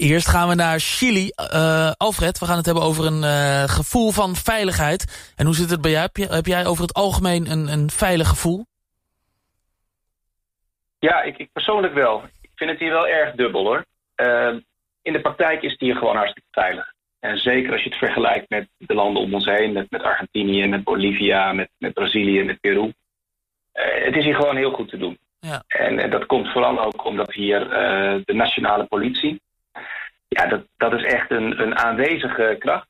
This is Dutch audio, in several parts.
eerst gaan we naar Chili. Uh, Alfred, we gaan het hebben over een uh, gevoel van veiligheid. En hoe zit het bij jou? Heb, je, heb jij over het algemeen een, een veilig gevoel? Ja, ik, ik, persoonlijk wel. Ik vind het hier wel erg dubbel hoor. Uh, in de praktijk is het hier gewoon hartstikke veilig. En zeker als je het vergelijkt met de landen om ons heen, met, met Argentinië, met Bolivia, met, met Brazilië, met Peru. het is hier gewoon heel goed te doen. Ja. En, en, dat komt vooral ook omdat hier de nationale politie, ja, dat, dat is echt een, een aanwezige kracht.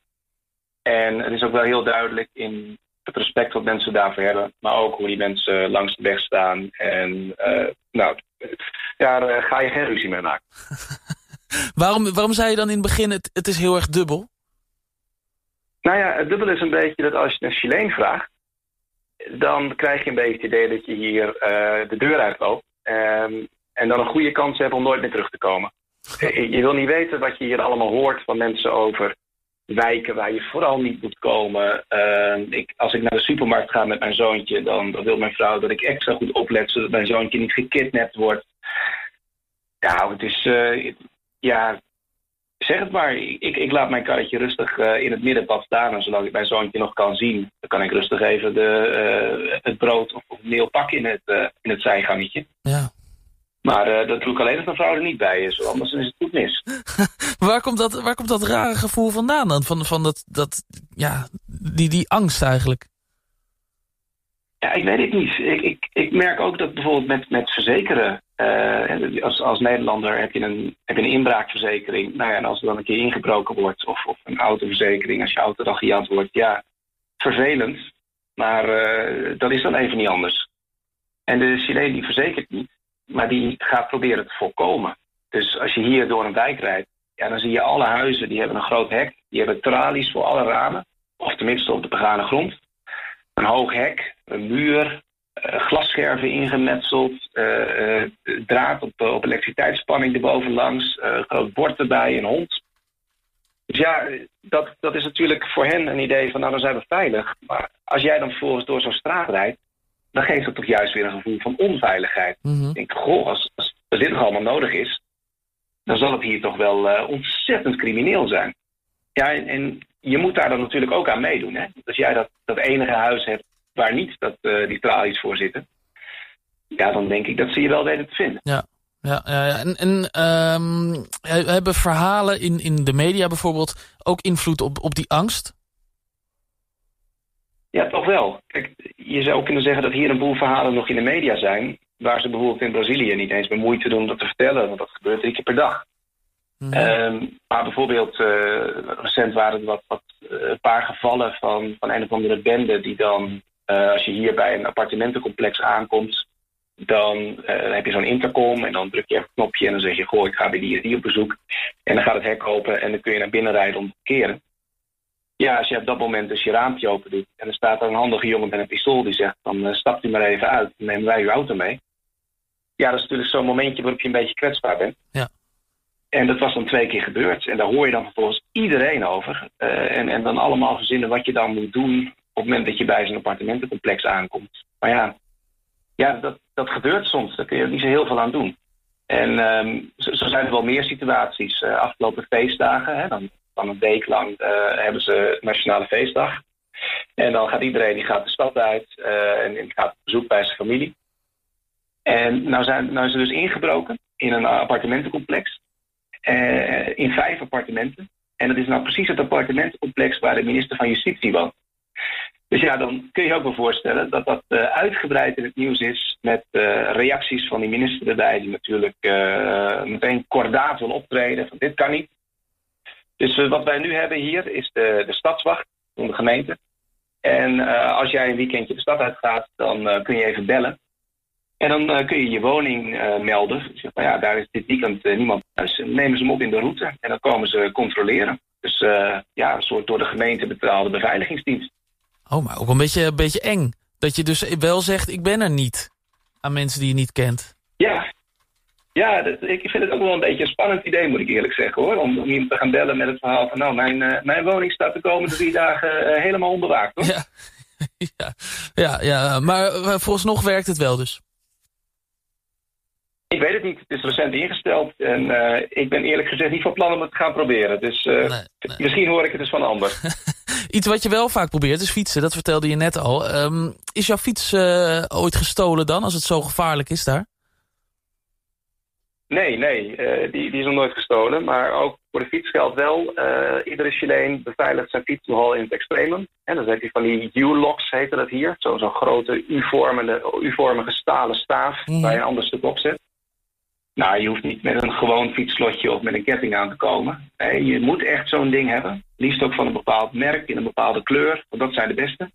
En het is ook wel heel duidelijk in het respect wat mensen daarvoor hebben. Maar ook hoe die mensen langs de weg staan. En uh, nou, daar uh, ga je geen ruzie mee maken. waarom, waarom zei je dan in het begin, het, het is heel erg dubbel? Nou ja, het dubbel is een beetje dat als je een Chileen vraagt... dan krijg je een beetje het idee dat je hier uh, de deur uitloopt. Um, en dan een goede kans hebt om nooit meer terug te komen. Je wil niet weten wat je hier allemaal hoort van mensen over wijken waar je vooral niet moet komen. Uh, ik, als ik naar de supermarkt ga met mijn zoontje, dan, wil mijn vrouw dat ik extra goed oplet zodat mijn zoontje niet gekidnapt wordt. Ja, het is. Uh, ja, zeg het maar. Ik, ik laat mijn karretje rustig uh, in het middenpad staan. En zolang ik mijn zoontje nog kan zien, dan kan ik rustig even de, het brood of, of meel pakken in het, in het zijgangetje. Ja. Maar uh, dat doe ik alleen als mijn vrouw er niet bij is, anders is het goed mis. waar, komt dat, waar komt dat rare gevoel vandaan dan? Van, van dat, dat, ja, die, die angst eigenlijk? Ja, ik weet het niet. Ik, ik, ik merk ook dat bijvoorbeeld met, met verzekeren... Uh, als, als Nederlander heb je, een, heb je een inbraakverzekering. Nou ja, en als er dan een keer ingebroken wordt... of, of een autoverzekering, als je auto dan gejat wordt... ja, vervelend. Maar uh, dat is dan even niet anders. En de Chileen die verzekert niet maar die gaat proberen te voorkomen. Dus als je hier door een wijk rijdt, ja, dan zie je alle huizen, die hebben een groot hek. Die hebben tralies voor alle ramen, of tenminste op de begane grond. Een hoog hek, een muur, uh, glasscherven ingemetseld, uh, uh, draad op, op elektriciteitsspanning erbovenlangs, een groot bord erbij, een hond. Dus ja, dat, dat is natuurlijk voor hen een idee van nou, dan zijn we veilig. Maar als jij dan vervolgens door zo'n straat rijdt, dan geeft het toch juist weer een gevoel van onveiligheid. Mhm. Ik denk, goh, als, als dit nog allemaal nodig is, dan zal het hier toch wel uh, ontzettend crimineel zijn. Ja, en, en, je moet daar dan natuurlijk ook aan meedoen. Hè? Als jij dat, dat enige huis hebt waar niet dat, uh, die tralies voor zitten, ja, dan denk ik dat ze je wel weten te vinden. Ja. Ja, ja, en, en um, hebben verhalen in, in de media bijvoorbeeld ook invloed op, op die angst? Ja, toch wel. Kijk, je zou kunnen zeggen dat hier een boel verhalen nog in de media zijn... waar ze bijvoorbeeld in Brazilië niet eens meer moeite doen om dat te vertellen... want dat gebeurt drie keer per dag. Mhm. Ehm, maar bijvoorbeeld, uh, recent waren er wat, wat uh, een paar gevallen van, van een of andere bende... die dan, uh, als je hier bij een appartementencomplex aankomt... dan heb je zo'n intercom en dan druk je even een knopje... en dan zeg je, goh, ik ga bij die en die op bezoek. En dan gaat het hek open en dan kun je naar binnen rijden om te keren. Ja, als je op dat moment dus je raampje open doet... en er staat er een handige jongen met een pistool die zegt... dan uh, stapt u maar even uit, dan nemen wij uw auto mee. Ja, dat is natuurlijk zo'n momentje waarop je een beetje kwetsbaar bent. Ja. En dat was dan twee keer gebeurd. En daar hoor je dan vervolgens iedereen over. Uh, en, en dan allemaal verzinnen wat je dan moet doen... op het moment dat je bij zo'n appartementencomplex aankomt. Maar ja, ja dat, dat gebeurt soms. Daar kun je niet zo heel veel aan doen. En um, zo, zo, zijn er wel meer situaties. Uh, afgelopen feestdagen, hè, dan van een week lang eh, hebben ze Nationale Feestdag. En dan gaat iedereen die gaat de stad uit uh, en, en, gaat op bezoek bij zijn familie. En nou, zijn, nou is dus ingebroken in een appartementencomplex. Uh, in vijf appartementen. En dat is nou precies het appartementencomplex waar de minister van Justitie woont. Dus ja, dan kun je ook wel voorstellen dat dat uitgebreid in het nieuws is met reacties van die minister erbij, die natuurlijk meteen kordaat wil optreden van dit kan niet. Dus uh, wat wij nu hebben hier is de, de stadswacht van de gemeente. En uh, als jij een weekendje de stad uitgaat, dan uh, kun je even bellen. En dan kun je je woning melden. Zeg maar, ja, daar is dit weekend niemand thuis. En nemen ze hem op in de route en dan komen ze controleren. Dus ja, een soort door de gemeente betaalde beveiligingsdienst. Oh, maar ook een beetje, een beetje eng. Dat je dus wel zegt, ik ben er niet. Aan mensen die je niet kent. Ja, ja, dat, ik vind het ook wel een beetje een spannend idee, moet ik eerlijk zeggen, hoor. Om, om iemand te gaan bellen met het verhaal van, nou, mijn, uh, mijn woning staat de komende drie dagen uh, helemaal onbewaakt, hoor. Ja, ja, ja, ja maar uh, vooralsnog werkt het wel dus. Ik weet het niet. Het is recent ingesteld. En uh, ik ben eerlijk gezegd niet van plan om het te gaan proberen. Dus uh, nee, nee. misschien hoor ik het dus van een ander. Iets wat je wel vaak probeert is fietsen. Dat vertelde je net al. Um, is jouw fiets uh, ooit gestolen dan, als het zo gevaarlijk is daar? Nee, nee. die, die is nog nooit gestolen. Maar ook voor de fiets geldt wel. iedere Chileen beveiligt zijn fiets nogal in het extremum. En dan heb je van die U-locks, heette dat hier. Zo'n zo grote U-vormige stalen staaf mm. waar je een ander stuk op zet. Nou, je hoeft niet met een gewoon fietsslotje of met een ketting aan te komen. Nee, je moet echt zo'n ding hebben. Liefst ook van een bepaald merk, in een bepaalde kleur. Want dat zijn de beste.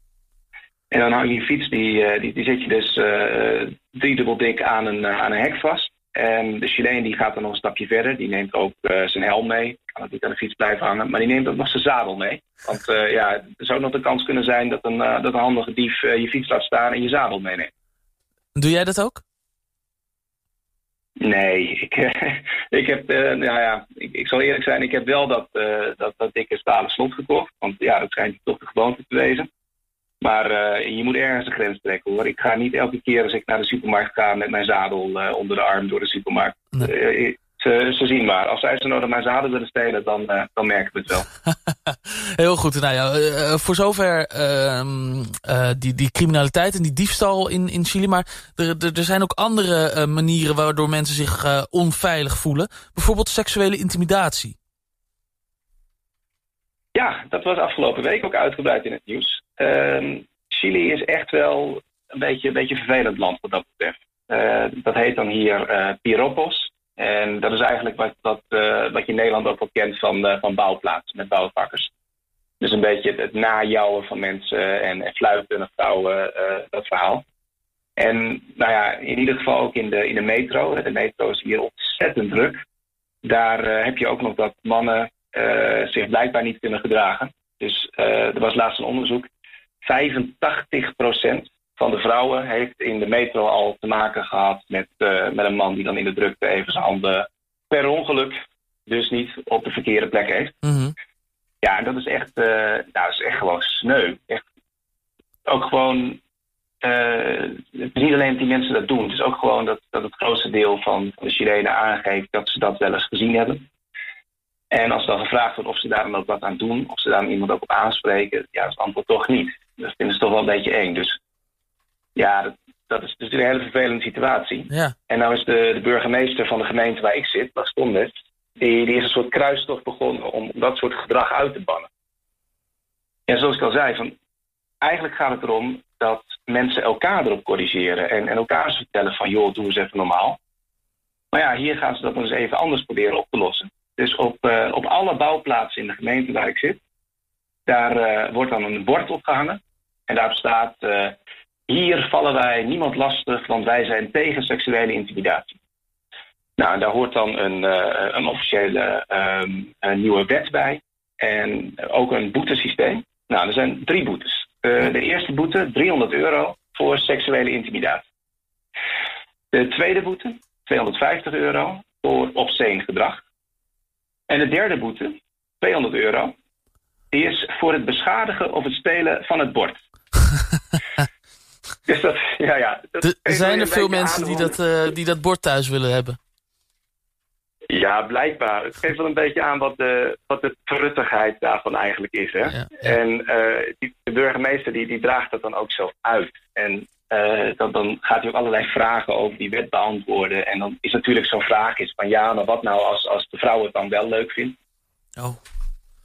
En dan hang je je fiets, die, die, die zet je dus uh, driedubbel dik aan een, aan een hek vast. En de Chileen die gaat dan nog een stapje verder. Die neemt ook uh, zijn helm mee. Kan het niet aan de fiets blijven hangen. Maar die neemt ook nog zijn zadel mee. Want uh, ja, er zou nog de kans kunnen zijn dat een, dat een handige dief je fiets laat staan en je zadel meeneemt. Doe jij dat ook? Nee, ik, ik heb, nou ja, ik, ik, zal eerlijk zijn, ik heb wel dat, dat, dat dikke stalen slot gekocht. Want ja, dat schijnt toch de gewoonte te wezen. Maar uh, je moet ergens een grens trekken hoor. Ik ga niet elke keer als ik naar de supermarkt ga met mijn zadel onder de arm door de supermarkt. Nee ze, ze, zien maar. Als zij ze nodig mijn zaden willen stelen, dan, dan merken we het wel. Heel goed. Nou ja, voor zover uh, die, die criminaliteit en die diefstal in, in Chili. Maar er, er, er zijn ook andere manieren waardoor mensen zich onveilig voelen. Bijvoorbeeld seksuele intimidatie. Ja, dat was afgelopen week ook uitgebreid in het nieuws. Ehm, Chili is echt wel een beetje een beetje vervelend land wat dat betreft. dat heet dan hier Piropos. En dat is eigenlijk wat, wat, uh, wat je in Nederland ook wel kent van, uh, van bouwplaatsen met bouwvakkers. Dus een beetje het, het najouwen van mensen en, en fluiten vrouwen, uh, dat verhaal. En nou ja, in ieder geval ook in de, in de metro. De metro is hier ontzettend druk. Daar heb je ook nog dat mannen zich blijkbaar niet kunnen gedragen. Dus er was laatst een onderzoek. 85 procent van de vrouwen heeft in de metro al te maken gehad met, uh, met een man die dan in de drukte even zijn handen per ongeluk dus niet op de verkeerde plek heeft. Mm Ja, en dat is echt, uh, nou, dat is echt gewoon sneu. Echt, ook gewoon, uh, het is niet alleen dat die mensen dat doen, het is ook gewoon dat, dat het grootste deel van, van de Chilenen aangeeft dat ze dat wel eens gezien hebben. En als dan gevraagd wordt of ze daar dan ook wat aan doen, of ze daar iemand ook op aanspreken, ja, is het antwoord toch niet. Dat vinden ze toch wel een beetje eng. Dus ja, dat, dat is dus een hele vervelende situatie. Ja. En nou is de, de burgemeester van de gemeente waar ik zit, Bas Tondes, die, die is een soort kruistocht begonnen om dat soort gedrag uit te bannen. En zoals ik al zei, van, eigenlijk gaat het erom dat mensen elkaar erop corrigeren en, en elkaar vertellen van joh, doe eens even normaal. Maar ja, hier gaan ze dat nog eens even anders proberen op te lossen. Dus op, uh, op alle bouwplaatsen in de gemeente waar ik zit, daar uh, wordt dan een bord opgehangen. En daarop staat, uh, hier vallen wij niemand lastig, want wij zijn tegen seksuele intimidatie. Nou, daar hoort dan een, een officiële um, een nieuwe wet bij. En ook een boetesysteem. Nou, er zijn drie boetes. De eerste boete, 300 euro voor seksuele intimidatie. De tweede boete, 250 euro voor obscene gedrag. En de derde boete, 200 euro, die is voor het beschadigen of het stelen van het bord. Dus dat, ja, ja. Dat er zijn er veel mensen die dat, uh, die dat bord thuis willen hebben? Ja, blijkbaar. Het geeft wel een beetje aan wat de, wat de truttigheid daarvan eigenlijk is. Hè? Ja, ja. En uh, die, de burgemeester die, die draagt dat dan ook zelf uit. En uh, dan, dan gaat hij ook allerlei vragen over die wet beantwoorden. En dan is natuurlijk zo'n vraag is van ja, maar wat nou als, als de vrouw het dan wel leuk vindt? Oh.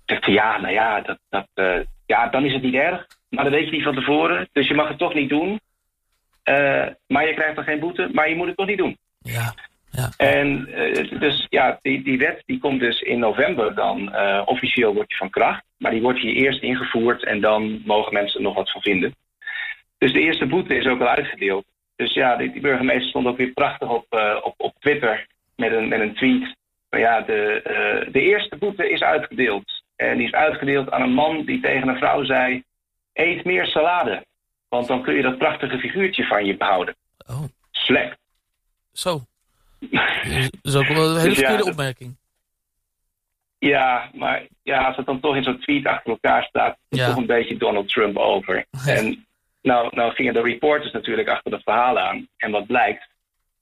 Zegt hij ja, nou ja, dat, dat, uh, ja, dan is het niet erg. Maar dat weet je niet van tevoren. Dus je mag het toch niet doen. Uh, maar je krijgt dan geen boete, maar je moet het toch niet doen. Ja, ja. En dus ja, die, die wet die komt dus in november dan officieel wordt die van kracht. Maar die wordt hier eerst ingevoerd en dan mogen mensen er nog wat van vinden. Dus de eerste boete is ook al uitgedeeld. Dus ja, die, die burgemeester stond ook weer prachtig op, op, op Twitter met een, met een tweet. Maar ja, de, de eerste boete is uitgedeeld. En die is uitgedeeld aan een man die tegen een vrouw zei... eet meer salade. Want dan kun je dat prachtige figuurtje van je behouden. Oh. Slecht. Zo. Dat is ook wel een hele dus verkeerde ja, opmerking. Ja, maar ja, als het dan toch in zo'n tweet achter elkaar staat... is ja. toch een beetje Donald Trump over. En nou, nou gingen de reporters natuurlijk achter het verhaal aan. En wat blijkt?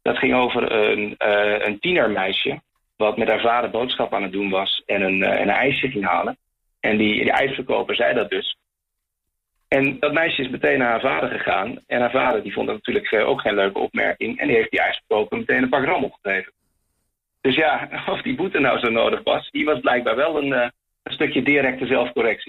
Dat ging over een, uh, een tienermeisje. wat met haar vader boodschap aan het doen was. en een, uh, een ijsje ging halen. En die, die ijsverkoper zei dat dus. En dat meisje is meteen naar haar vader gegaan. En haar vader die vond dat natuurlijk uh, ook geen leuke opmerking. En die heeft die ijsverkoper meteen een pak rammel gegeven. Dus ja, of die boete nou zo nodig was, die was blijkbaar wel een, een stukje directe zelfcorrectie.